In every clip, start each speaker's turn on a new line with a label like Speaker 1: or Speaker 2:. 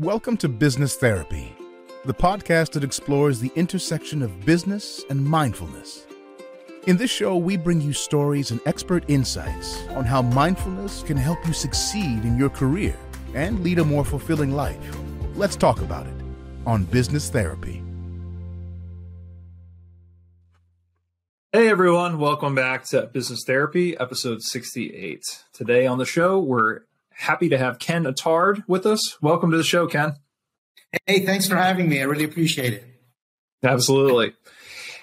Speaker 1: Welcome to Business Therapy, the podcast that explores the intersection of business and mindfulness. In this show, we bring you stories and expert insights on how mindfulness can help you succeed in your career and lead a more fulfilling life. Let's talk about it on Business Therapy.
Speaker 2: Hey everyone, welcome back to Business Therapy, episode 68. Today on the show, we're happy to have Ken Attard with us. Welcome to the show, Ken.
Speaker 3: Hey, thanks for having me. I really appreciate it.
Speaker 2: Absolutely.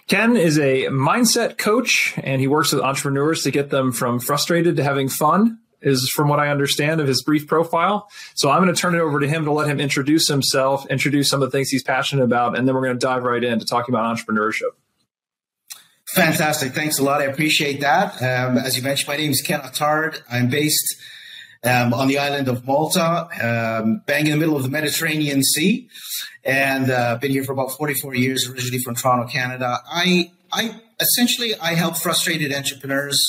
Speaker 2: Ken is a mindset coach and he works with entrepreneurs to get them from frustrated to having fun is from what I understand of his brief profile. So I'm going to turn it over to him to let him introduce himself, introduce some of the things he's passionate about, and then we're going to dive right into talking about entrepreneurship.
Speaker 3: Fantastic. Thanks a lot. I appreciate that. Um, as you mentioned, my name is Ken Attard. I'm based um, on the island of Malta, um, bang in the middle of the Mediterranean Sea, and uh, been here for about 44 years. Originally from Toronto, Canada. I, I essentially I help frustrated entrepreneurs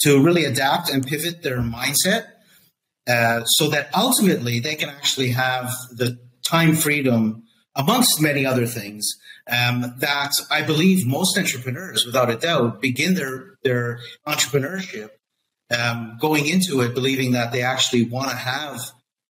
Speaker 3: to really adapt and pivot their mindset, uh, so that ultimately they can actually have the time freedom, amongst many other things, um, that I believe most entrepreneurs, without a doubt, begin their their entrepreneurship um, going into it believing that they actually want to have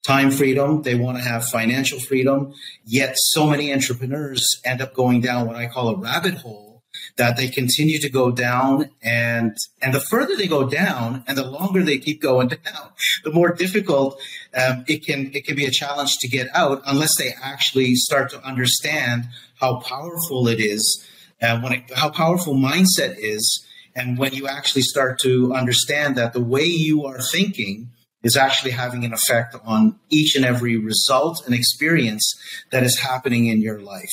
Speaker 3: time freedom, they want to have financial freedom. Yet, so many entrepreneurs end up going down what I call a rabbit hole that they continue to go down and and the further they go down and the longer they keep going down the more difficult um, it can it can be a challenge to get out unless they actually start to understand how powerful it is and uh, when it, how powerful mindset is and when you actually start to understand that the way you are thinking is actually having an effect on each and every result and experience that is happening in your life.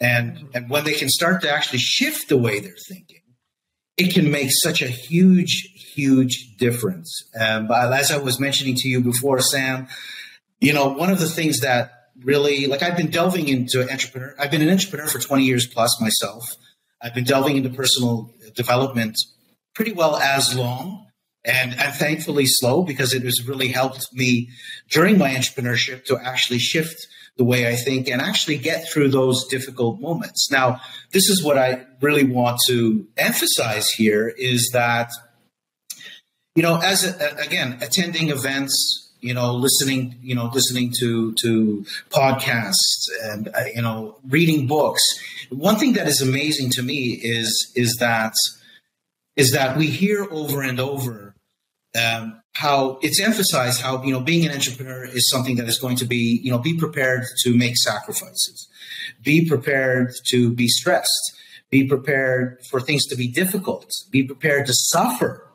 Speaker 3: And, and when they can start to actually shift the way they're thinking, it can make such a huge, huge difference. Um, as I was mentioning to you before, Sam, you know, one of the things that really, like I've been delving into entrepreneur, I've been an entrepreneur for 20 years plus myself. I've been delving into personal development pretty well as long and, and thankfully slow because it has really helped me during my entrepreneurship to actually shift the way I think and actually get through those difficult moments. Now, this is what I really want to emphasize here is that, you know, as a, again, attending events, you know, listening, you know, listening to to podcasts and uh, you know, reading books. One thing that is amazing to me is is that is that we hear over and over um, how it's emphasized how you know being an entrepreneur is something that is going to be you know be prepared to make sacrifices, be prepared to be stressed, be prepared for things to be difficult, be prepared to suffer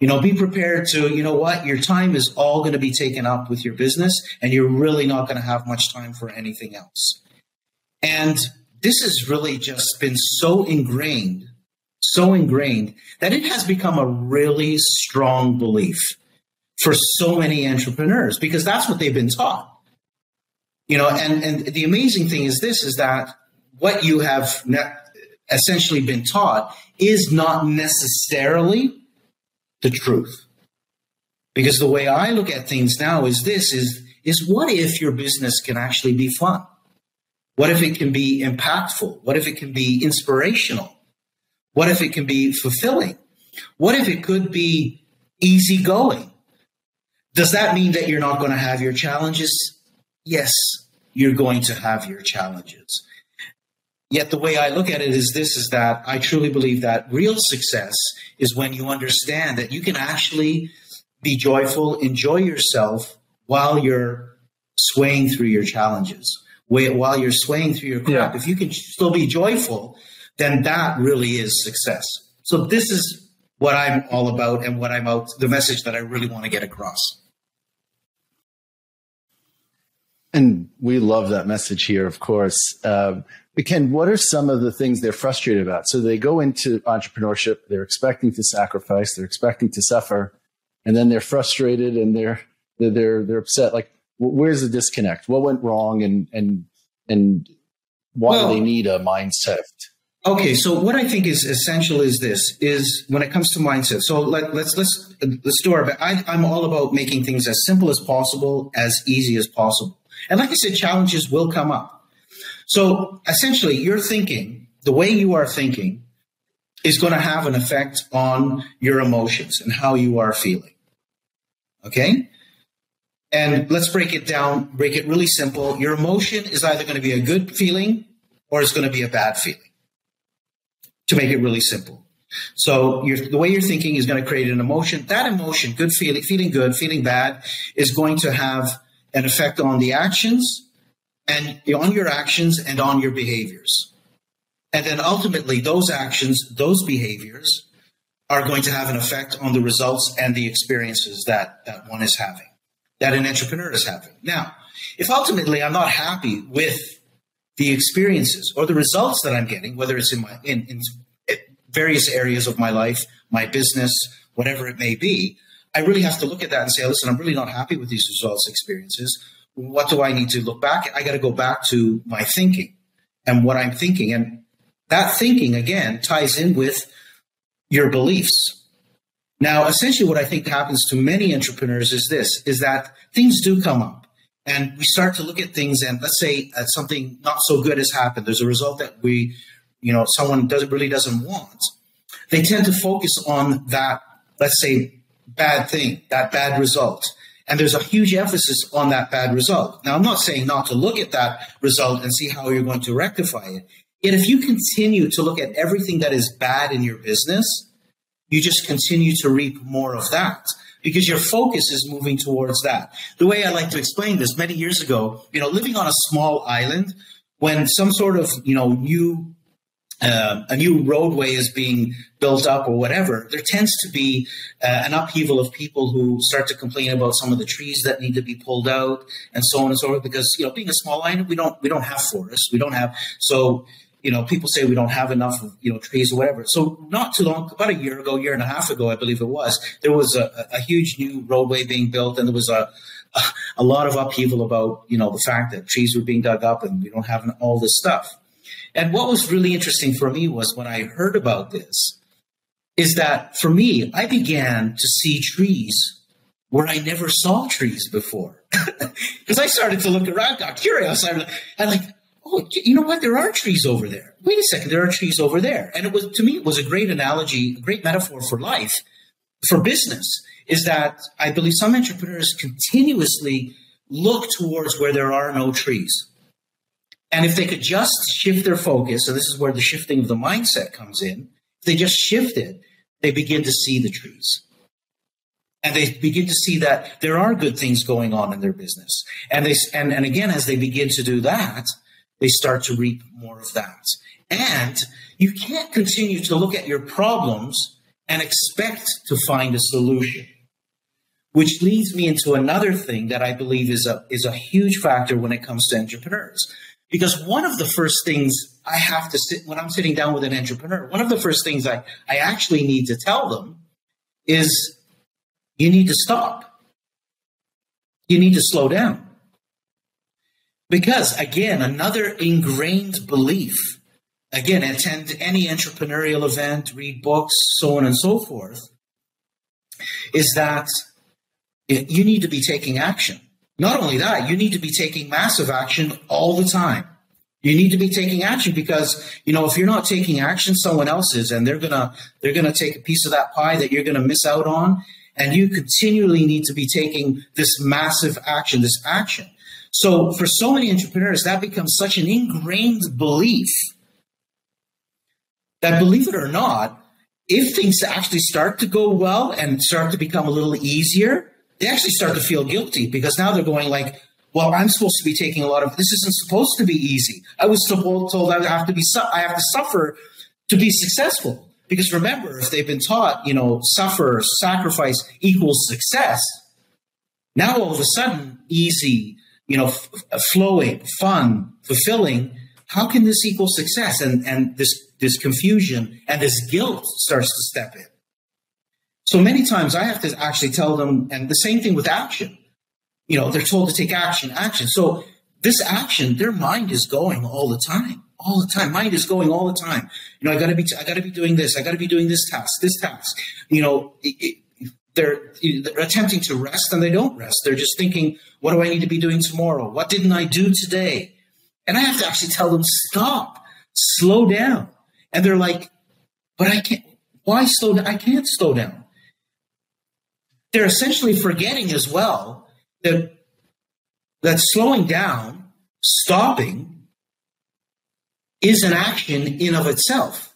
Speaker 3: you know, be prepared to, you know what, your time is all going to be taken up with your business and you're really not going to have much time for anything else. And this has really just been so ingrained, so ingrained that it has become a really strong belief for so many entrepreneurs because that's what they've been taught. You know, and, and the amazing thing is this is that what you have essentially been taught is not necessarily the truth. Because the way I look at things now is this is is what if your business can actually be fun? What if it can be impactful? What if it can be inspirational? What if it can be fulfilling? What if it could be easygoing? Does that mean that you're not going to have your challenges? Yes, you're going to have your challenges. Yet the way I look at it is this is that I truly believe that real success is when you understand that you can actually be joyful, enjoy yourself while you're swaying through your challenges. While you're swaying through your crap, yeah. if you can still be joyful, then that really is success. So this is what I'm all about and what I'm out, the message that I really want to get across.
Speaker 4: And we love that message here, of course. Um, Ken, what are some of the things they're frustrated about? So they go into entrepreneurship, they're expecting to sacrifice, they're expecting to suffer, and then they're frustrated and they're they're they're upset. Like, where's the disconnect? What went wrong, and and and why well, do they need a mindset?
Speaker 3: Okay, so what I think is essential is this: is when it comes to mindset. So let, let's let's let's do our. I, I'm all about making things as simple as possible, as easy as possible. And like I said, challenges will come up. So essentially, your thinking, the way you are thinking, is going to have an effect on your emotions and how you are feeling. Okay? And let's break it down, break it really simple. Your emotion is either going to be a good feeling or it's going to be a bad feeling. To make it really simple. So the way you're thinking is going to create an emotion. That emotion, good feeling, feeling good, feeling bad, is going to have an effect on the actions and on your actions and on your behaviors. And then ultimately, those actions, those behaviors are going to have an effect on the results and the experiences that, that one is having, that an entrepreneur is having. Now, if ultimately I'm not happy with the experiences or the results that I'm getting, whether it's in my in, in various areas of my life, my business, whatever it may be, I really have to look at that and say, listen, I'm really not happy with these results experiences. What do I need to look back? I got to go back to my thinking and what I'm thinking. And that thinking, again, ties in with your beliefs. Now, essentially, what I think happens to many entrepreneurs is this is that things do come up and we start to look at things and let's say something not so good has happened. There's a result that we you know someone doesn't really doesn't want they tend to focus on that let's say bad thing that bad result and there's a huge emphasis on that bad result now i'm not saying not to look at that result and see how you're going to rectify it yet if you continue to look at everything that is bad in your business you just continue to reap more of that because your focus is moving towards that. The way I like to explain this, many years ago, you know, living on a small island, when some sort of, you know, new uh, a new roadway is being built up or whatever, there tends to be uh, an upheaval of people who start to complain about some of the trees that need to be pulled out and so on and so forth. Because you know, being a small island, we don't we don't have forests, we don't have so. You know, people say we don't have enough, you know, trees or whatever. So not too long, about a year ago, year and a half ago, I believe it was, there was a, a huge new roadway being built, and there was a, a a lot of upheaval about you know the fact that trees were being dug up and we don't have all this stuff. And what was really interesting for me was when I heard about this, is that for me, I began to see trees where I never saw trees before. Because I started to look around, got curious. I, I like, oh, you know what? There are trees over there. Wait a second, there are trees over there. And it was to me, it was a great analogy, a great metaphor for life, for business. Is that I believe some entrepreneurs continuously look towards where there are no trees. And if they could just shift their focus, and this is where the shifting of the mindset comes in, if they just shift it, they begin to see the trees. And they begin to see that there are good things going on in their business. And they and, and again, as they begin to do that, they start to reap more of that. And you can't continue to look at your problems and expect to find a solution. Which leads me into another thing that I believe is a is a huge factor when it comes to entrepreneurs. Because one of the first things I have to sit when I'm sitting down with an entrepreneur, one of the first things I, I actually need to tell them is you need to stop. You need to slow down. Because again, another ingrained belief, again, attend any entrepreneurial event, read books, so on and so forth, is that you need to be taking action. Not only that, you need to be taking massive action all the time. You need to be taking action because, you know, if you're not taking action, someone else is, and they're gonna they're gonna take a piece of that pie that you're gonna miss out on. And you continually need to be taking this massive action, this action. So for so many entrepreneurs, that becomes such an ingrained belief that believe it or not, if things actually start to go well and start to become a little easier, they actually start to feel guilty because now they're going like, well, I'm supposed to be taking a lot of this isn't supposed to be easy. I was told I have to be I have to suffer to be successful. Because remember, if they've been taught, you know, suffer, sacrifice equals success, now all of a sudden, easy, you know, flowing, fun, fulfilling, how can this equal success? And and this this confusion and this guilt starts to step in. So many times I have to actually tell them, and the same thing with action. You know, they're told to take action, action. So this action, their mind is going all the time, all the time. Mind is going all the time. You know, I got to be, I got to be doing this. I got to be doing this task, this task. You know, it, it, they're, they're attempting to rest and they don't rest. They're just thinking, what do I need to be doing tomorrow? What didn't I do today? And I have to actually tell them, stop, slow down. And they're like, but I can't, why slow down? I can't slow down. They're essentially forgetting as well that, that slowing down, stopping, is an action in of itself.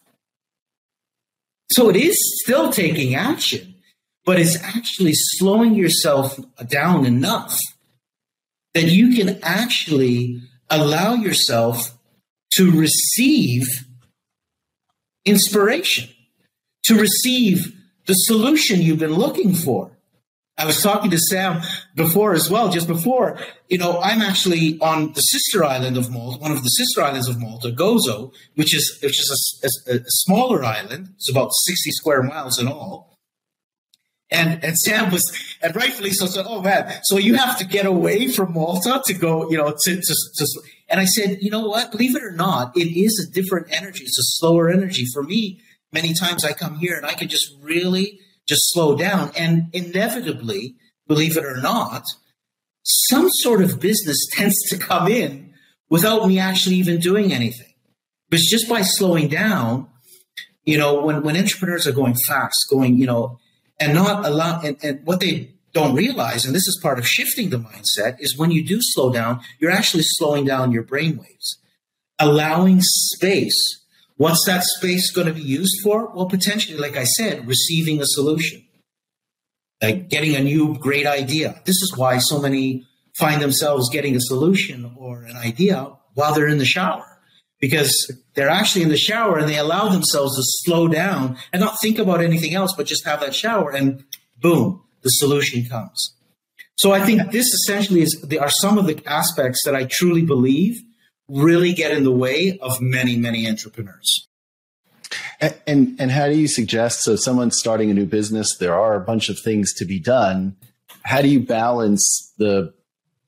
Speaker 3: So it is still taking action, but it's actually slowing yourself down enough that you can actually allow yourself to receive inspiration, to receive the solution you've been looking for. I was talking to Sam before as well, just before. You know, I'm actually on the sister island of Malta, one of the sister islands of Malta, Gozo, which is which is a, a, a smaller island. It's about 60 square miles in all. And and Sam was and rightfully so said, "Oh man, so you have to get away from Malta to go, you know, to, to, to and I said, you know what? Believe it or not, it is a different energy. It's a slower energy. For me, many times I come here and I can just really just slow down. And inevitably, believe it or not, some sort of business tends to come in without me actually even doing anything. But just by slowing down, you know, when, when entrepreneurs are going fast, going, you know, and not allow, and, and what they don't realize, and this is part of shifting the mindset, is when you do slow down, you're actually slowing down your brain waves, allowing space. What's that space going to be used for? Well, potentially, like I said, receiving a solution, like getting a new great idea. This is why so many find themselves getting a solution or an idea while they're in the shower because they're actually in the shower and they allow themselves to slow down and not think about anything else, but just have that shower and boom, the solution comes. So I think this essentially is are some of the aspects that I truly believe really get in the way of many many entrepreneurs.
Speaker 4: And, and, and how do you suggest so someone's starting a new business there are a bunch of things to be done how do you balance the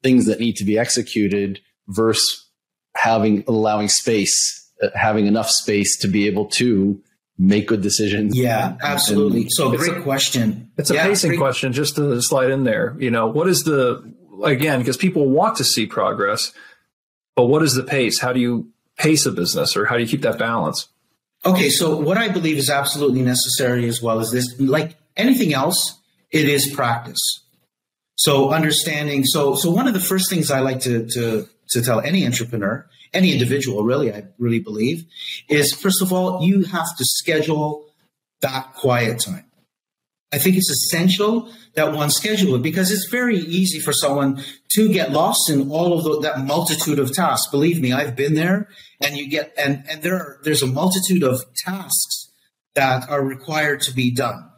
Speaker 4: things that need to be executed versus having allowing space uh, having enough space to be able to make good decisions.
Speaker 3: Yeah, absolutely. And so great a, question.
Speaker 2: It's a
Speaker 3: yeah,
Speaker 2: pacing
Speaker 3: great.
Speaker 2: question just to slide in there. You know, what is the again, because people want to see progress, but what is the pace? How do you pace a business or how do you keep that balance?
Speaker 3: Okay, so what I believe is absolutely necessary as well as this like anything else, it is practice. So understanding so so one of the first things I like to to to tell any entrepreneur any individual, really, I really believe, is first of all, you have to schedule that quiet time. I think it's essential that one schedule it because it's very easy for someone to get lost in all of the, that multitude of tasks. Believe me, I've been there, and you get and and there are, there's a multitude of tasks that are required to be done.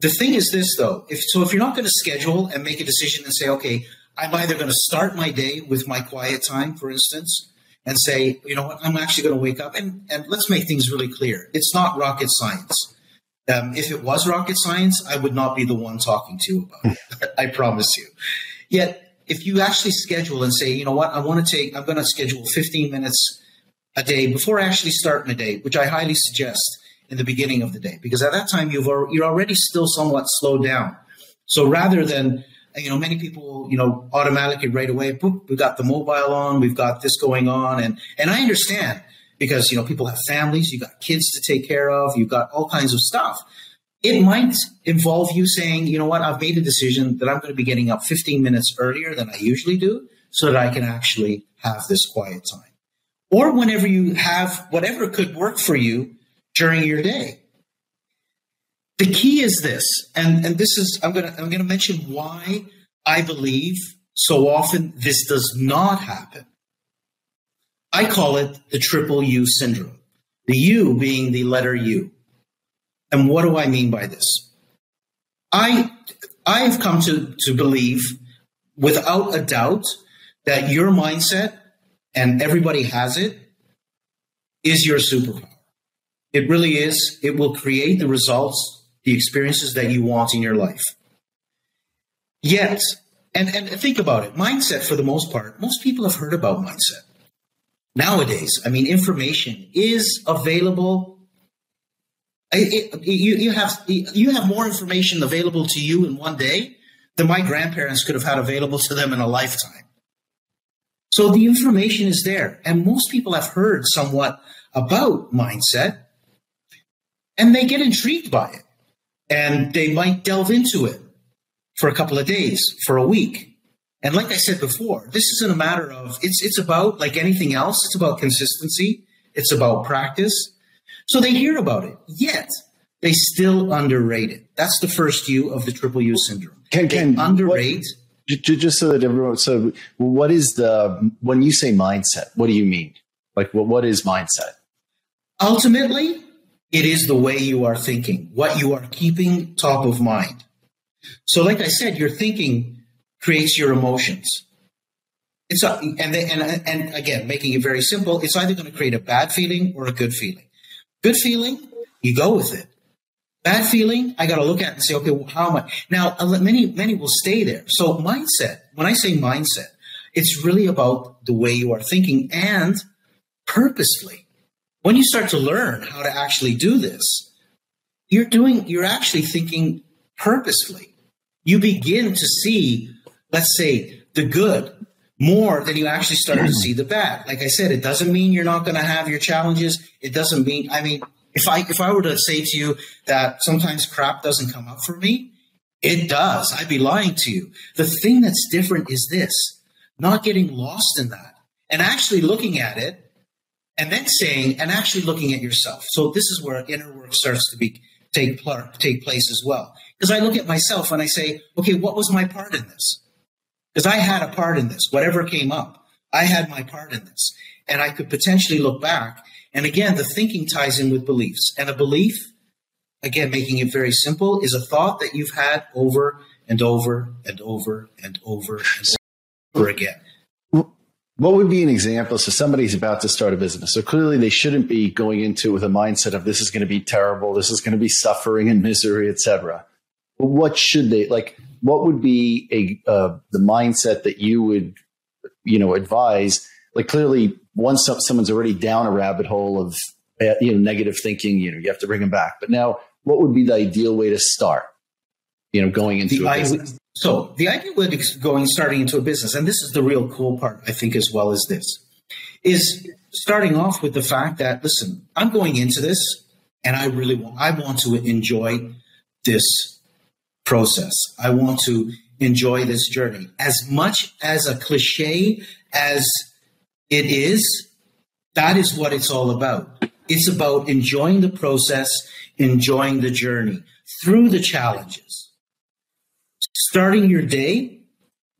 Speaker 3: The thing is this though, if so, if you're not going to schedule and make a decision and say, okay, I'm either going to start my day with my quiet time, for instance, and say, you know what, I'm actually going to wake up and, and let's make things really clear. It's not rocket science. Um, if it was rocket science, I would not be the one talking to you about it. I promise you. Yet, if you actually schedule and say, you know what, I want to take, I'm going to schedule 15 minutes a day before I actually start my day, which I highly suggest in the beginning of the day, because at that time you've you're already still somewhat slowed down. So rather than you know, many people, you know, automatically right away, boop, we've got the mobile on, we've got this going on. And, and I understand because, you know, people have families, you've got kids to take care of, you've got all kinds of stuff. It might involve you saying, you know what, I've made a decision that I'm going to be getting up 15 minutes earlier than I usually do so that I can actually have this quiet time. Or whenever you have whatever could work for you during your day. The key is this, and, and this is I'm gonna I'm gonna mention why I believe so often this does not happen. I call it the triple U syndrome. The U being the letter U. And what do I mean by this? I I've come to, to believe without a doubt that your mindset, and everybody has it, is your superpower. It really is. It will create the results the experiences that you want in your life. Yet, and, and think about it mindset, for the most part, most people have heard about mindset. Nowadays, I mean, information is available It, it, you, you have you have more information available to you in one day than my grandparents could have had available to them in a lifetime. So the information is there, and most people have heard somewhat about mindset, and they get intrigued by it, and they might delve into it for a couple of days, for a week, and like I said before, this isn't a matter of it's it's about like anything else. It's about consistency. It's about practice. So they hear about it, yet they still underrate it. That's the first U of the triple U syndrome.
Speaker 4: Can can
Speaker 3: underrate.
Speaker 4: What, just so that everyone. So, what is the when you say mindset? What do you mean? Like, what what is mindset?
Speaker 3: Ultimately, it is the way you are thinking, what you are keeping top of mind. So, like I said, you're thinking creates your emotions. It's a, and, they, and and again, making it very simple, it's either going to create a bad feeling or a good feeling. Good feeling, you go with it. Bad feeling, I got to look at and say, okay, well, how am I? Now, many many will stay there. So mindset. When I say mindset, it's really about the way you are thinking and purposefully. When you start to learn how to actually do this, you're doing. You're actually thinking purposefully. You begin to see let's say, the good more than you actually start to see the bad. Like I said, it doesn't mean you're not going to have your challenges. It doesn't mean, I mean, if I if I were to say to you that sometimes crap doesn't come up for me, it does. I'd be lying to you. The thing that's different is this: not getting lost in that and actually looking at it, and then saying and actually looking at yourself. So this is where inner work starts to be take take place as well. Because I look at myself and I say, okay, what was my part in this? Because I had a part in this. Whatever came up, I had my part in this. And I could potentially look back. And again, the thinking ties in with beliefs. And a belief, again, making it very simple, is a thought that you've had over and over and over and over and over again.
Speaker 4: What would be an example? So somebody's about to start a business. So clearly they shouldn't be going into it with a mindset of this is going to be terrible, this is going to be suffering and misery, etc. What should they like? What would be a uh, the mindset that you would you know advise? Like clearly, once someone's already down a rabbit hole of uh, you know negative thinking, you know you have to bring them back. But now, what would be the ideal way to start? You know, going into the, a business.
Speaker 3: so the idea with going starting into a business, and this is the real cool part, I think, as well as this, is starting off with the fact that listen, I'm going into this, and I really want I want to enjoy this process. I want to enjoy this journey. As much as a cliche as it is, that is what it's all about. It's about enjoying the process, enjoying the journey through the challenges. Starting your day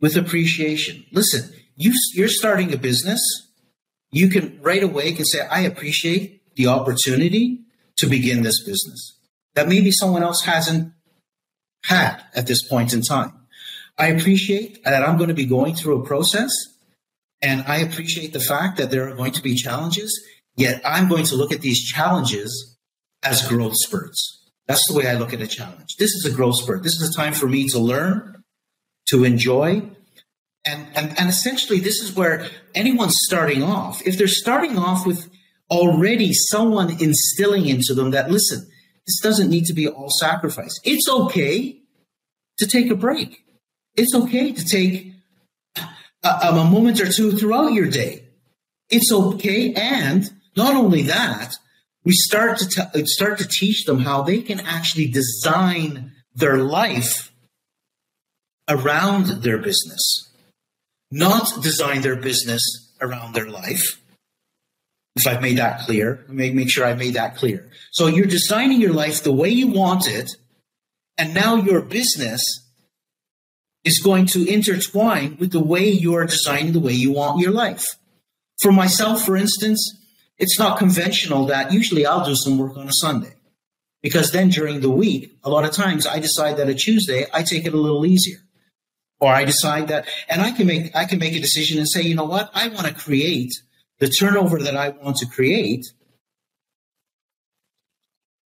Speaker 3: with appreciation. Listen, you, you're starting a business. You can right away can say, I appreciate the opportunity to begin this business that maybe someone else hasn't had at this point in time. I appreciate that I'm going to be going through a process and I appreciate the fact that there are going to be challenges, yet I'm going to look at these challenges as growth spurts. That's the way I look at a challenge. This is a growth spurt. This is a time for me to learn, to enjoy. And, and, and essentially, this is where anyone starting off, if they're starting off with already someone instilling into them that, listen, this doesn't need to be all sacrifice. It's okay to take a break. It's okay to take a, a moment or two throughout your day. It's okay. And not only that, we start to t- start to teach them how they can actually design their life around their business, not design their business around their life if I've made that clear. Make, make sure I made that clear. So you're designing your life the way you want it, and now your business is going to intertwine with the way you're designing the way you want your life. For myself, for instance, it's not conventional that usually I'll do some work on a Sunday. Because then during the week, a lot of times I decide that a Tuesday I take it a little easier. Or I decide that and I can make I can make a decision and say, you know what, I want to create the turnover that I want to create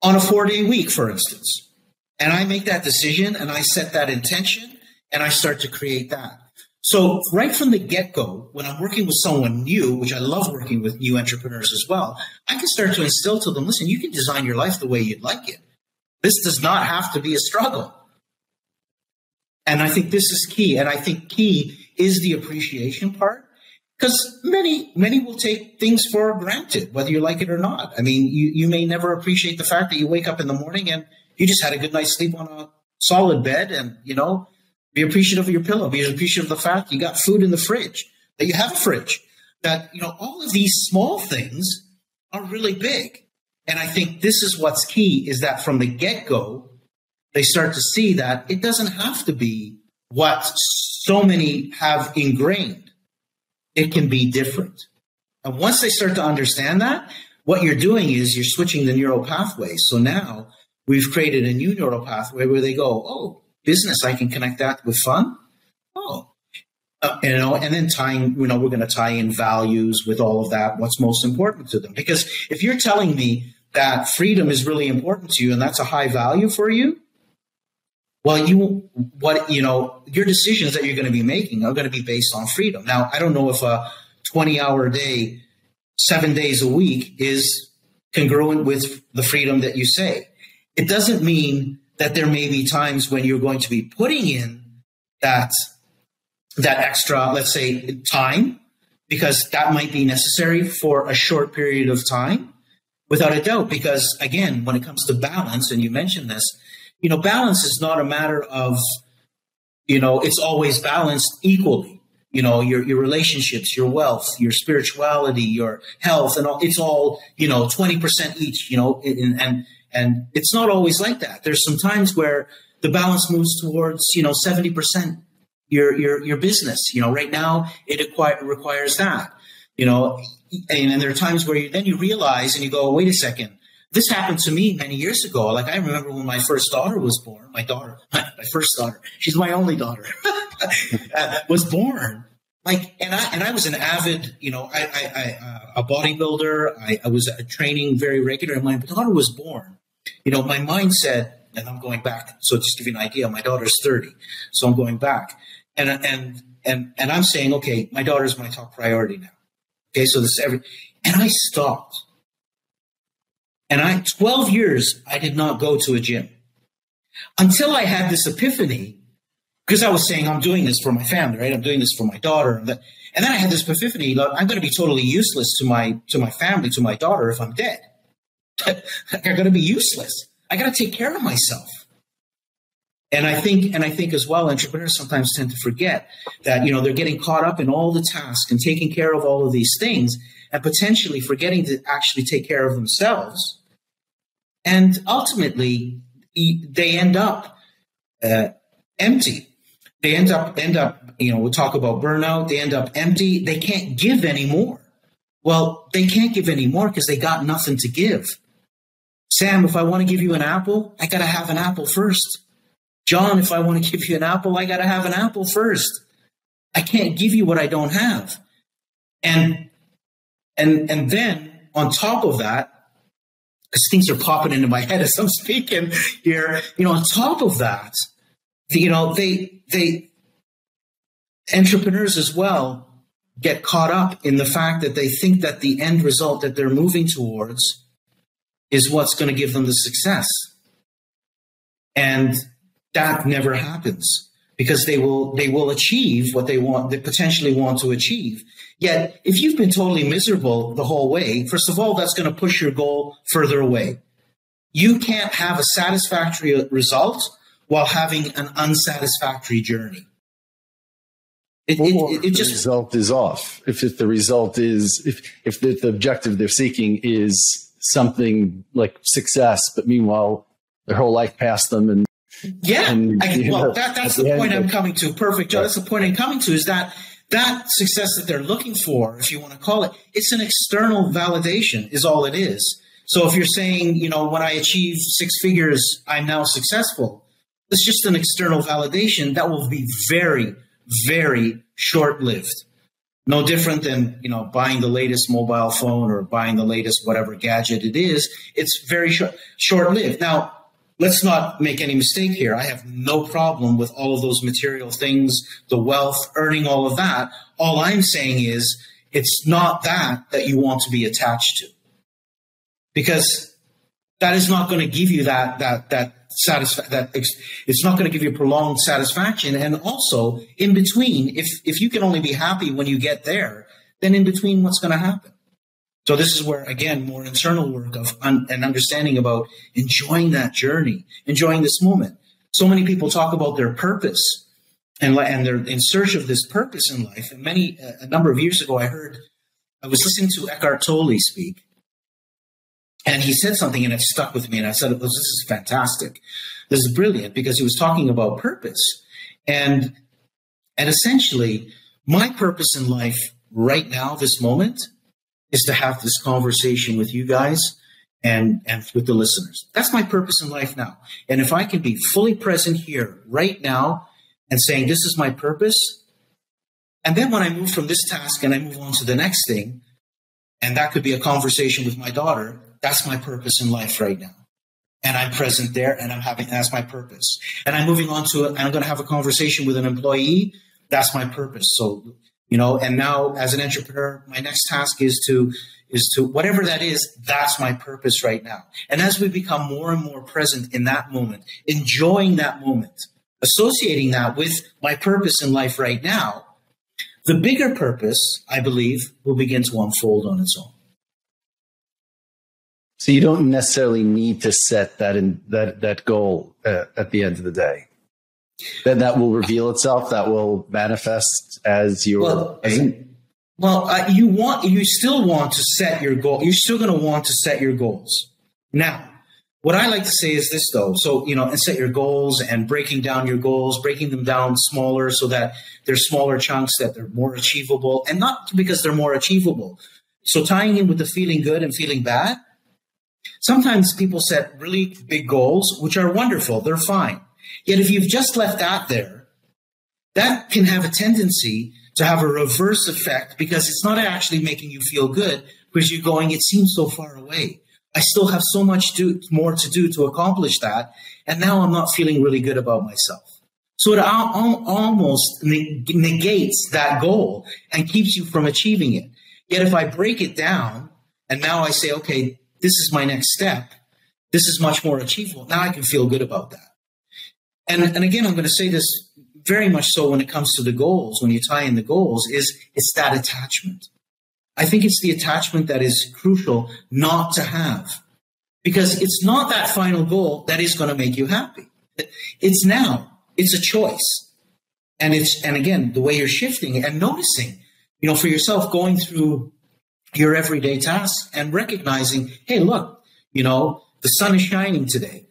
Speaker 3: on a four day week, for instance. And I make that decision and I set that intention and I start to create that. So right from the get go, when I'm working with someone new, which I love working with new entrepreneurs as well, I can start to instill to them, listen, you can design your life the way you'd like it. This does not have to be a struggle. And I think this is key. And I think key is the appreciation part because many, many will take things for granted, whether you like it or not. I mean, you, you may never appreciate the fact that you wake up in the morning and you just had a good night's sleep on a solid bed and, you know, be appreciative of your pillow. Be appreciative of the fact you got food in the fridge, that you have a fridge, that, you know, all of these small things are really big. And I think this is what's key is that from the get go, they start to see that it doesn't have to be what so many have ingrained. It can be different. And once they start to understand that, what you're doing is you're switching the neural pathways. So now we've created a new neural pathway where they go, oh, business, I can connect that with fun. Oh, uh, you know, and then tying, you know, we're going to tie in values with all of that. What's most important to them? Because if you're telling me that freedom is really important to you and that's a high value for you, well, you, what, you know, your decisions that you're going to be making are going to be based on freedom. Now, I don't know if a 20 hour day, seven days a week is congruent with the freedom that you say. It doesn't mean that there may be times when you're going to be putting in that that extra, let's say, time, because that might be necessary for a short period of time, without a doubt. Because again, when it comes to balance, and you mentioned this, you know, balance is not a matter of, you know, it's always balanced equally. You know, your your relationships, your wealth, your spirituality, your health, and all. It's all you know, twenty percent each. You know, and, and and it's not always like that. There's some times where the balance moves towards, you know, 70% your, your, your business. You know, right now it requires that, you know, and, and there are times where you, then you realize and you go, wait a second, this happened to me many years ago. Like I remember when my first daughter was born, my daughter, my first daughter, she's my only daughter, uh, was born. Like, and I, and I was an avid, you know, I, I, I uh, a bodybuilder. I, I was training very regular and my daughter was born you know, my mindset, and I'm going back. So just to give you an idea, my daughter's 30, so I'm going back, and and and and I'm saying, okay, my daughter's my top priority now. Okay, so this is every, and I stopped, and I 12 years I did not go to a gym until I had this epiphany because I was saying I'm doing this for my family, right? I'm doing this for my daughter, and, then I had this epiphany: I'm going to be totally useless to my to my family, to my daughter, if I'm dead are going to be useless. I got to take care of myself. And I think, and I think as well, entrepreneurs sometimes tend to forget that you know they're getting caught up in all the tasks and taking care of all of these things, and potentially forgetting to actually take care of themselves. And ultimately, they end up uh, empty. They end up end up you know we'll talk about burnout. They end up empty. They can't give anymore. Well, they can't give anymore because they got nothing to give. Sam, if I want to give you an apple, I got to have an apple first. Jon, if I want to give you an apple, I got to have an apple first. I can't give you what I don't have. And and and then on top of that, things are popping into my head as I'm speaking here, you know, on top of that, you know, they they entrepreneurs as well get caught up in the fact that they think that the end result that they're moving towards is what's going to give them the success. And that never happens because they will they will achieve what they want they potentially want to achieve. Yet if you've been totally miserable the whole way, first of all, that's going to push your goal further away. You can't have a satisfactory result while having an unsatisfactory journey.
Speaker 4: It, it, it, just the result is off. If, if the result is if if the, the objective they're seeking is something like success, but meanwhile, their whole life passed them. And
Speaker 3: yeah, and, I, well, know, that, that's the, the point I'm coming to. Perfect, Joe. That's the point I'm coming to. Is that that success that they're looking for, if you want to call it, it's an external validation, is all it is. So if you're saying, you know, when I achieve six figures, I'm now successful, it's just an external validation that will be very, very short lived no different than you know buying the latest mobile phone or buying the latest whatever gadget it is. It's very short lived now let's not make any mistake here. I have no problem with all of those material things, the wealth, earning all of that. All I'm saying is it's not that that you want to be attached to. Because that is not going to give you that that that satisfa- that it's not going to give you prolonged satisfaction and also in between if if you can only be happy when you get there then in between what's going to happen so this is where, again, more internal work of un- and understanding about enjoying that journey, enjoying this moment. So many people talk about their purpose and, and they're in search of this purpose in life. And many, uh, a number of years ago, I heard, I was listening to Eckhart Tolle speak and he said something and it stuck with me. And I said, this is fantastic. This is brilliant because he was talking about purpose. And, and essentially my purpose in life right now, this moment, is to have this conversation with you guys and and with the listeners. That's my purpose in life now. And if I can be fully present here right now and saying this is my purpose, and then when I move from this task and I move on to the next thing, and that could be a conversation with my daughter, that's my purpose in life right now. And I'm present there and I'm having that's my purpose. And I'm moving on to it I'm going to have a conversation with an employee, that's my purpose. So you know and now as an entrepreneur my next task is to is to whatever that is that's my purpose right now. And as we become more and more present in that moment enjoying that moment associating that with my purpose in life right now the bigger purpose i believe will begin to unfold on its own.
Speaker 4: So you don't necessarily need to set that in that that goal uh, at the end of the day then that will reveal itself that will manifest as your
Speaker 3: well, well uh, you want you still want to set your goal you're still going to want to set your goals. Now what i like to say is this though. So you know and set your goals and breaking down your goals breaking them down smaller so that they're smaller chunks that they're more achievable and not because they're more achievable. So tying in with the feeling good and feeling bad sometimes people set really big goals which are wonderful they're fine Yet if you've just left that there, that can have a tendency to have a reverse effect because it's not actually making you feel good because you're going, it seems so far away. I still have so much do, more to do to accomplish that. And now I'm not feeling really good about myself. So it al- almost negates that goal and keeps you from achieving it. Yet if I break it down and now I say, okay, this is my next step, this is much more achievable. Now I can feel good about that. And, and again, I'm going to say this very much so when it comes to the goals, when you tie in the goals, is it's that attachment. I think it's the attachment that is crucial not to have because it's not that final goal that is going to make you happy. It's now, it's a choice. And it's, and again, the way you're shifting and noticing, you know, for yourself going through your everyday tasks and recognizing, hey, look, you know, the sun is shining today.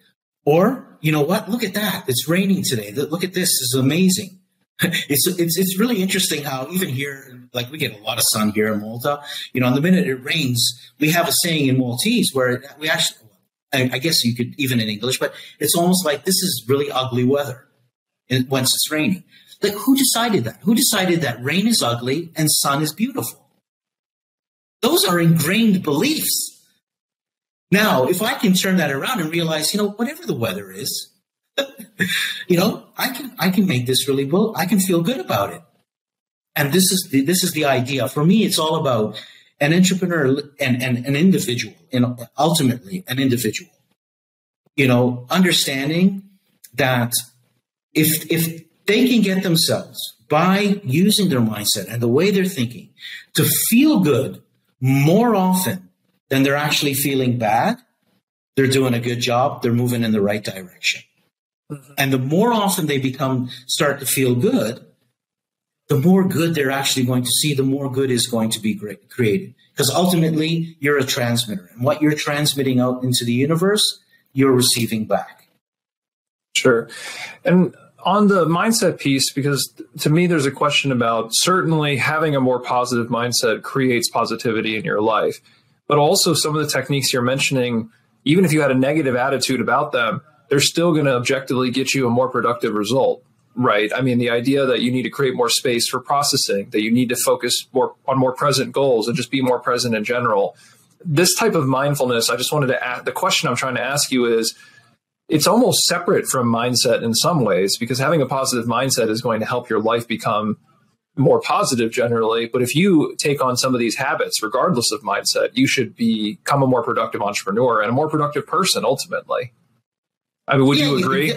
Speaker 3: Or you know what? Look at that. It's raining today. Look at this. Is amazing. it's, it's, it's really interesting how even here, like we get a lot of sun here in Malta, you know, and the minute it rains, we have a saying in Maltese where we actually, I, guess you could even in English, but it's almost like this is really ugly weather once it's raining. Like who decided that? Who decided that rain is ugly and sun is beautiful? Those are ingrained beliefs. Now, if I can turn that around and realize, you know, whatever the weather is, you know, I can I can make this really well. I can feel good about it. And this is the, this is the idea. For me, it's all about an entrepreneur and, and an individual, know, ultimately an individual. You know, understanding that if if they can get themselves by using their mindset and the way they're thinking to feel good more often then they're actually feeling bad. They're doing a good job. They're moving in the right direction. Mm-hmm. And the more often they become start to feel good, the more good they're actually going to see, the more good is going to be great, created. Because ultimately, you're a transmitter. And what you're transmitting out into the universe, you're receiving back.
Speaker 2: Sure. And on the mindset piece, because to me, there's a question about certainly having a more positive mindset creates positivity in your life but also some of the techniques you're mentioning, even if you had a negative attitude about them, they're still going to objectively get you a more productive result, right? I mean, the idea that you need to create more space for processing, that you need to focus more on more present goals and just be more present in general. This type of mindfulness, I just wanted to ask the question I'm trying to ask you is it's almost separate from mindset in some ways because having a positive mindset is going to help your life become more positive generally. But if you take on some of these habits, regardless of mindset, you should become a more productive entrepreneur and a more productive person ultimately. I mean, would yeah, you agree?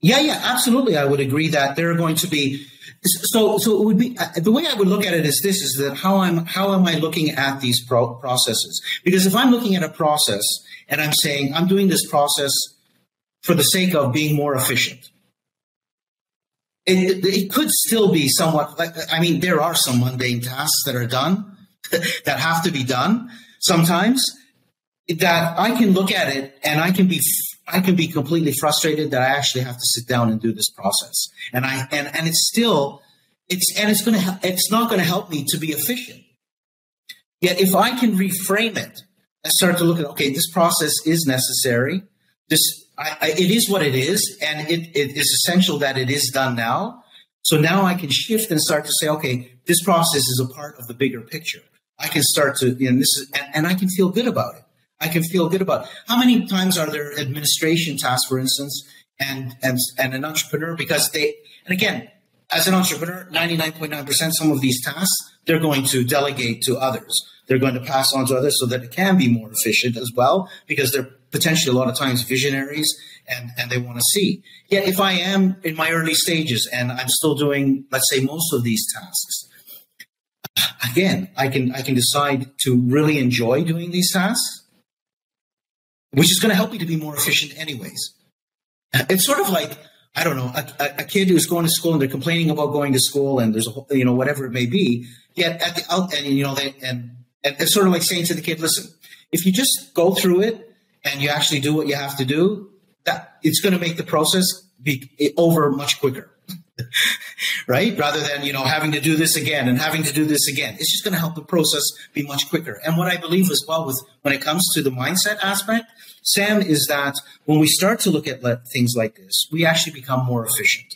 Speaker 3: Yeah, yeah, absolutely. I would agree that there are going to be so so it would be uh, the way I would look at it is this is that how I'm how am I looking at these pro- processes? Because if I'm looking at a process and I'm saying I'm doing this process for the sake of being more efficient, it, it could still be somewhat like I mean there are some mundane tasks that are done that have to be done sometimes that I can look at it and I can be I can be completely frustrated that I actually have to sit down and do this process. And I and and it's still it's and it's to it's not going to help me to be efficient. Yet if I can reframe it and start to look at okay, this process is necessary. This I, I, it is what it is, and it, it is essential that it is done now. So now I can shift and start to say, okay, this process is a part of the bigger picture. I can start to, you know, this is, and, and I can feel good about it. I can feel good about. How many times are there administration tasks, for instance, and and and an entrepreneur because they and again, as an entrepreneur, ninety nine point nine percent some of these tasks they're going to delegate to others. They're going to pass on to others so that it can be more efficient as well because they're potentially a lot of times visionaries and and they want to see. Yet, if I am in my early stages and I'm still doing, let's say, most of these tasks, again, I can I can decide to really enjoy doing these tasks which is going to help me to be more efficient anyways. It's sort of like, I don't know, a, a, kid who's going to school and they're complaining about going to school and there's a, you know, whatever it may be. Yet at the out, and you know, they, and, and it's sort of like saying to the kid, listen, if you just go through it and you actually do what you have to do, that it's going to make the process be over much quicker. right? Rather than, you know, having to do this again and having to do this again. It's just going to help the process be much quicker. And what I believe as well with when it comes to the mindset aspect, Sam, is that when we start to look at things like this, we actually become more efficient,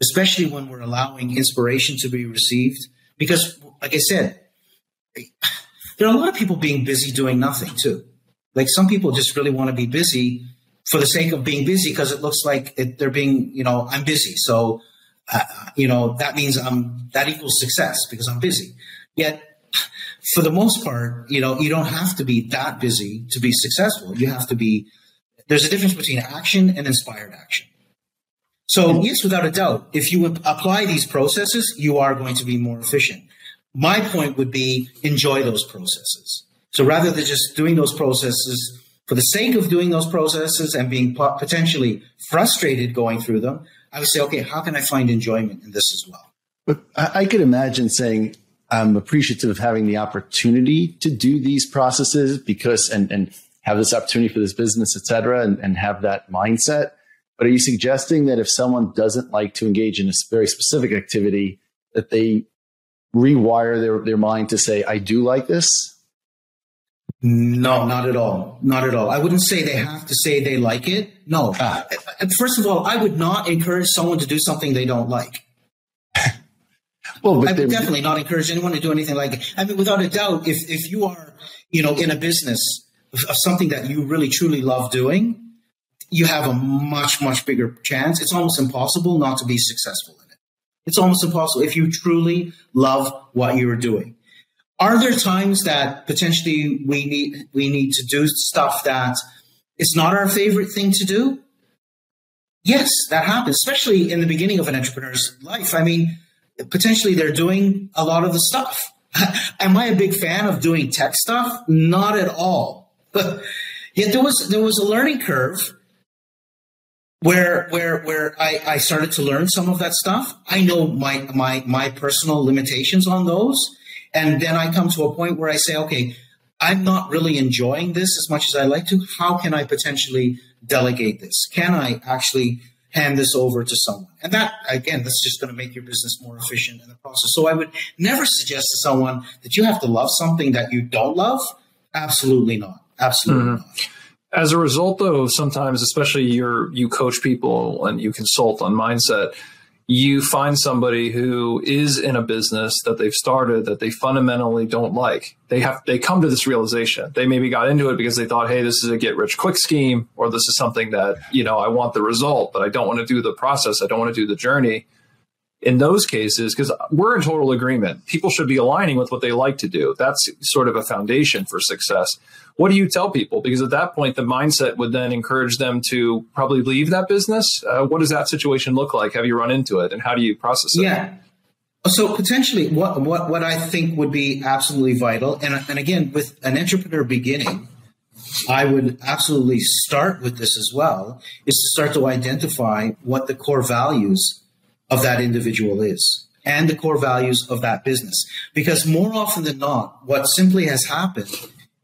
Speaker 3: especially when we're allowing inspiration to be received. Because, like I said, there are a lot of people being busy doing nothing too. Like some people just really want to be busy for the sake of being busy because it looks like it, they're being, you know, I'm busy. So uh, you know, that means I'm that equals success because I'm busy. Yet, for the most part, you know, you don't have to be that busy to be successful. You have to be. There's a difference between action and inspired action. So yes, without a doubt, if you apply these processes, you are going to be more efficient. My point would be enjoy those processes. So rather than just doing those processes for the sake of doing those processes and being potentially frustrated going through them, I would say, okay, how can I find enjoyment in this as well?
Speaker 4: But I could imagine saying, I'm appreciative of having the opportunity to do these processes because, and, and have this opportunity for this business, et cetera, and, and have that mindset. But are you suggesting that if someone doesn't like to engage in a very specific activity, that they rewire their, their mind to say, I do like this?
Speaker 3: No, not at all. Not at all. I wouldn't say they have to say they like it. No. Ah. First of all, I would not encourage someone to do something they don't like. well, I would definitely not encourage anyone to do anything like it. I mean, without a doubt, if if you are, you know, in a business of something that you really truly love doing, you have a much much bigger chance. It's almost impossible not to be successful in it. It's almost impossible if you truly love what you're doing. Are there times that potentially we need we need to do stuff that is not our favorite thing to do? Yes, that happens, especially in the beginning of an entrepreneur's life. I mean, potentially they're doing a lot of the stuff. Am I a big fan of doing tech stuff? Not at all. But yet there was there was a learning curve where where where I, I started to learn some of that stuff. I know my my my personal limitations on those. And then I come to a point where I say, okay, I'm not really enjoying this as much as I like to. How can I potentially delegate this? Can I actually hand this over to someone? And that, again, that's just going to make your business more efficient in the process. So I would never suggest to someone that you have to love something that you don't love. Absolutely not. Absolutely mm-hmm. not.
Speaker 2: As a result, though, sometimes, especially you you coach people and you consult on mindset, you find somebody who is in a business that they've started that they fundamentally don't like. They have they come to this realization. They maybe got into it because they thought hey this is a get rich quick scheme or this is something that you know i want the result but i don't want to do the process. I don't want to do the journey in those cases, because we're in total agreement, people should be aligning with what they like to do. That's sort of a foundation for success. What do you tell people? Because at that point, the mindset would then encourage them to probably leave that business. Uh, what does that situation look like? Have you run into it, and how do you process it?
Speaker 3: Yeah. So potentially, what what what I think would be absolutely vital, and and again, with an entrepreneur beginning, I would absolutely start with this as well, is to start to identify what the core values of that individual is and the core values of that business. Because more often than not, what simply has happened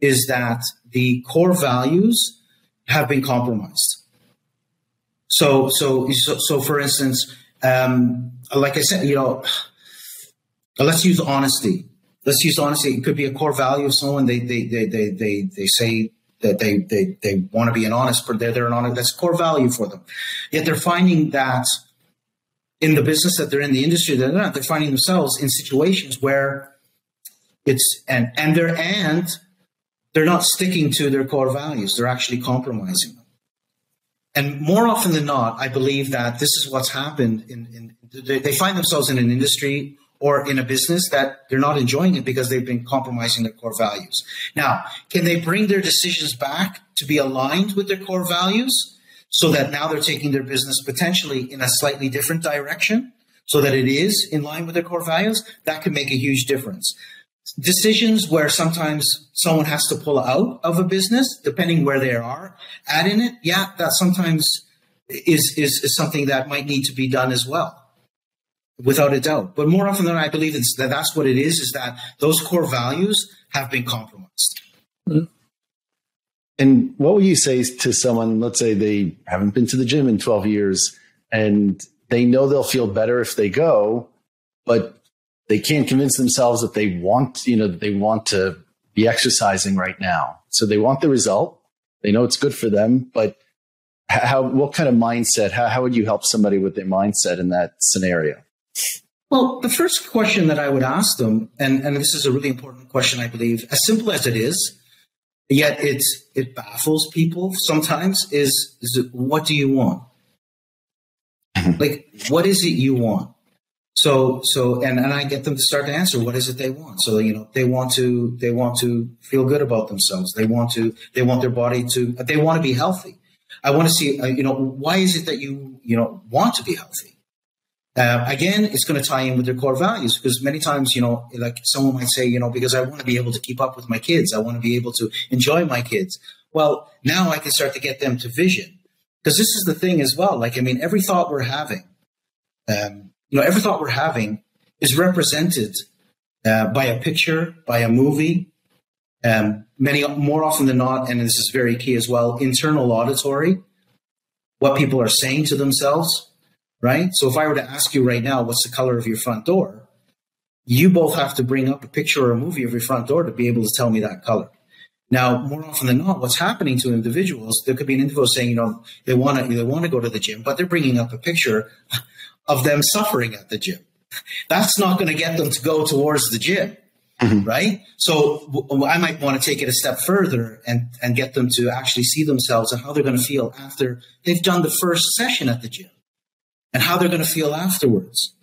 Speaker 3: is that the core values have been compromised. So, so, so, so for instance, um, like I said, you know, let's use honesty. Let's use honesty. It could be a core value of someone. They, they, they, they, they, they say that they, they, they want to be an honest, but they're, they're an honest. That's core value for them. Yet they're finding that in the business that they're in, the industry that they're not, they're finding themselves in situations where it's and and they're and they're not sticking to their core values. They're actually compromising them. And more often than not, I believe that this is what's happened. In, in they, they find themselves in an industry or in a business that they're not enjoying it because they've been compromising their core values. Now, can they bring their decisions back to be aligned with their core values? So that now they're taking their business potentially in a slightly different direction so that it is in line with their core values, that can make a huge difference. Decisions where sometimes someone has to pull out of a business, depending where they are at in it, yeah, that sometimes is, is, is something that might need to be done as well without a doubt. But more often than not, I believe that that's what it is: is that those core values have been compromised. Mm-hmm.
Speaker 4: And what would you say to someone, let's say they haven't been to the gym in 12 years and they know they'll feel better if they go, but they can't convince themselves that they want, you know, they want to be exercising right now. So they want the result. They know it's good for them, but how, what kind of mindset, how, how would you help somebody with their mindset in that scenario?
Speaker 3: Well, the first question that I would ask them, and, and this is a really important question, I believe, as simple as it is, yet it's it baffles people sometimes is is what do you want? Mm-hmm. like what is it you want? So so and, and i get them to start to answer what is it they want? So you know they want to they want to feel good about themselves. They want to they want their body to they want to be healthy. I want to see uh, you know why is it that you you know want to be healthy uh, again, it's going to tie in with their core values because many times, you know, like someone might say, you know, because I want to be able to keep up with my kids, I want to be able to enjoy my kids. Well, now I can start to get them to vision because this is the thing as well. Like, I mean, every thought we're having, um, you know, every thought we're having is represented uh, by a picture, by a movie. Um, many more often than not, and this is very key as well, internal auditory, what people are saying to themselves right? So if I were to ask you right now, what's the color of your front door? You both have to bring up a picture or a movie of your front door to be able to tell me that color. Now, more often than not, what's happening to individuals, there could be an individual saying, you know, they want to, they want to go to the gym, but they're bringing up a picture of them suffering at the gym. That's not going to get them to go towards the gym. Mm-hmm. Right. So w- I might want to take it a step further and, and get them to actually see themselves and how they're going to feel after they've done the first session at the gym and how they're going to feel afterwards.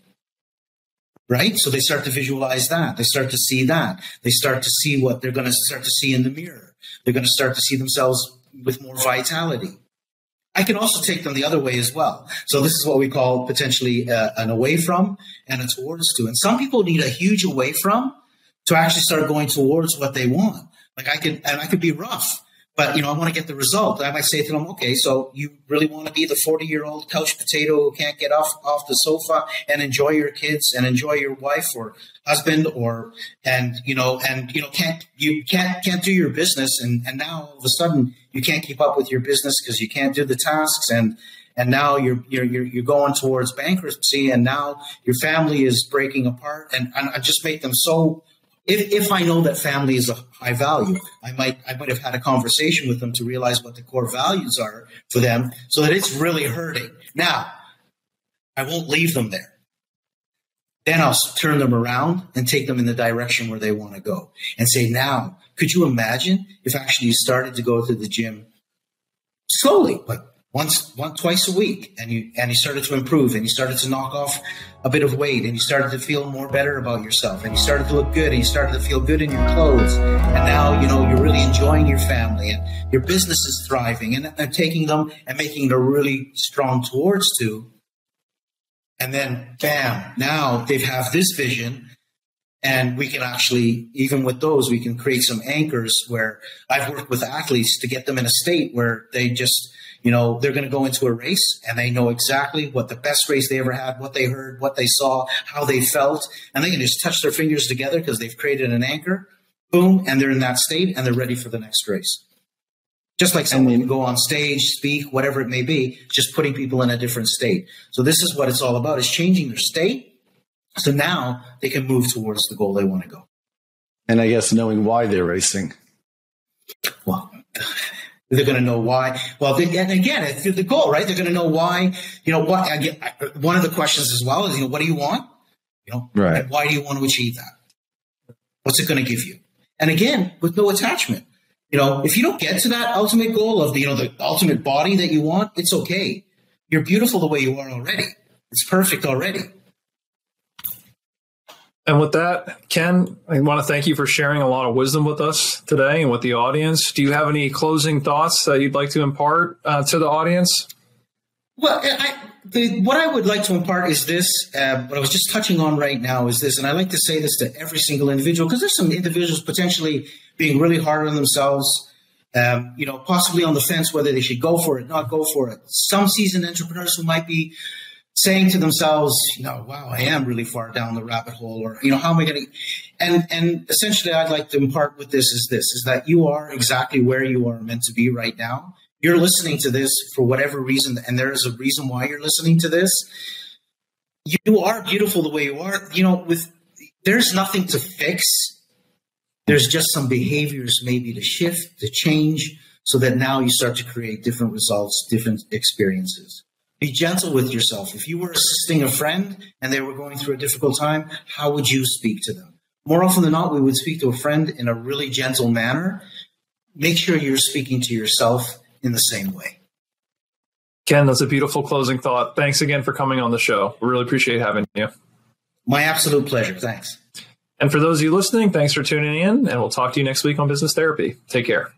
Speaker 3: Right? So they start to visualize that. They start to see that. They start to see what they're going to start to see in the mirror. They're going to start to see themselves with more vitality. I can also take them the other way as well. So this is what we call potentially uh, an away from and a towards to. And some people need a huge away from to actually start going towards what they want. Like I could, and I could be rough but you know, I want to get the result. I might say to them, okay, so you really want to be the 40 year old couch potato who can't get off off the sofa and enjoy your kids and enjoy your wife or husband or and you know and you know can't you can't can't do your business and and now all of a sudden you can't keep up with your business because you can't do the tasks and and now you're, you're you're going towards bankruptcy and now your family is breaking apart and, and I just make them so if, if I know that family is a high value, I might I might have had a conversation with them to realize what the core values are for them, so that it's really hurting. Now, I won't leave them there. Then I'll turn them around and take them in the direction where they want to go and say, now, could you imagine if actually you started to go to the gym slowly, but once, once, twice a week, and you and you started to improve, and you started to knock off a bit of weight, and you started to feel more better about yourself, and you started to look good, and you started to feel good in your clothes, and now you know you're really enjoying your family, and your business is thriving, and, and taking them and making a really strong towards to, and then bam, now they have this vision and we can actually, even with those, we can create some anchors where I've worked with athletes to get them in a state where they just, you know, they're going to go into a race and they know exactly what the best race they ever had, what they heard, what they saw, how they felt, and they can just touch their fingers together because they've created an anchor. Boom, and they're in that state and they're ready for the next race. Just like someone can go on stage, speak, whatever it may be, just putting people in a different state. So this is what it's all about: is changing their state so now they can move towards the goal they want to go.
Speaker 4: And I guess knowing why they're racing.
Speaker 3: Well, they're going to know why. Well, they, and again, it's the goal, right? They're going to know why. You know, what? Again, one of the questions as well is, you know, what do you want? You know,
Speaker 4: right?
Speaker 3: why do you want to achieve that? What's it going to give you? And again, with no attachment. You know, if you don't get to that ultimate goal of the, you know, the ultimate body that you want, it's okay. You're beautiful the way you are already. It's perfect already.
Speaker 2: And with that, Ken, I want to thank you for sharing a lot of wisdom with us today and with the audience. Do you have any closing thoughts that you'd like to impart uh, to the audience?
Speaker 3: Well, I, the, what I would like to impart is this. Uh, what I was just touching on right now is this, and I like to say this to every single individual because there's some individuals potentially being really hard on themselves. Um, you know, possibly on the fence whether they should go for it, not go for it. Some seasoned entrepreneurs who might be saying to themselves, you know, wow, I am really far down the rabbit hole, or you know, how am I going to? And and essentially, I'd like to impart with this is this: is that you are exactly where you are meant to be right now. You're listening to this for whatever reason, and there is a reason why you're listening to this. You are beautiful the way you are. You know, with there's nothing to fix. There's just some behaviors maybe to shift, to change, so that now you start to create different results, different experiences. Be gentle with yourself. If you were assisting a friend and they were going through a difficult time, how would you speak to them? More often than not, we would speak to a friend in a really gentle manner. Make sure you're speaking to yourself in the same way.
Speaker 2: Ken, that's a beautiful closing thought. Thanks again for coming on the show. We really appreciate having you.
Speaker 3: My absolute pleasure. Thanks.
Speaker 2: And for those of you listening, thanks for tuning in, and we'll talk to you next week on Business Therapy. Take care.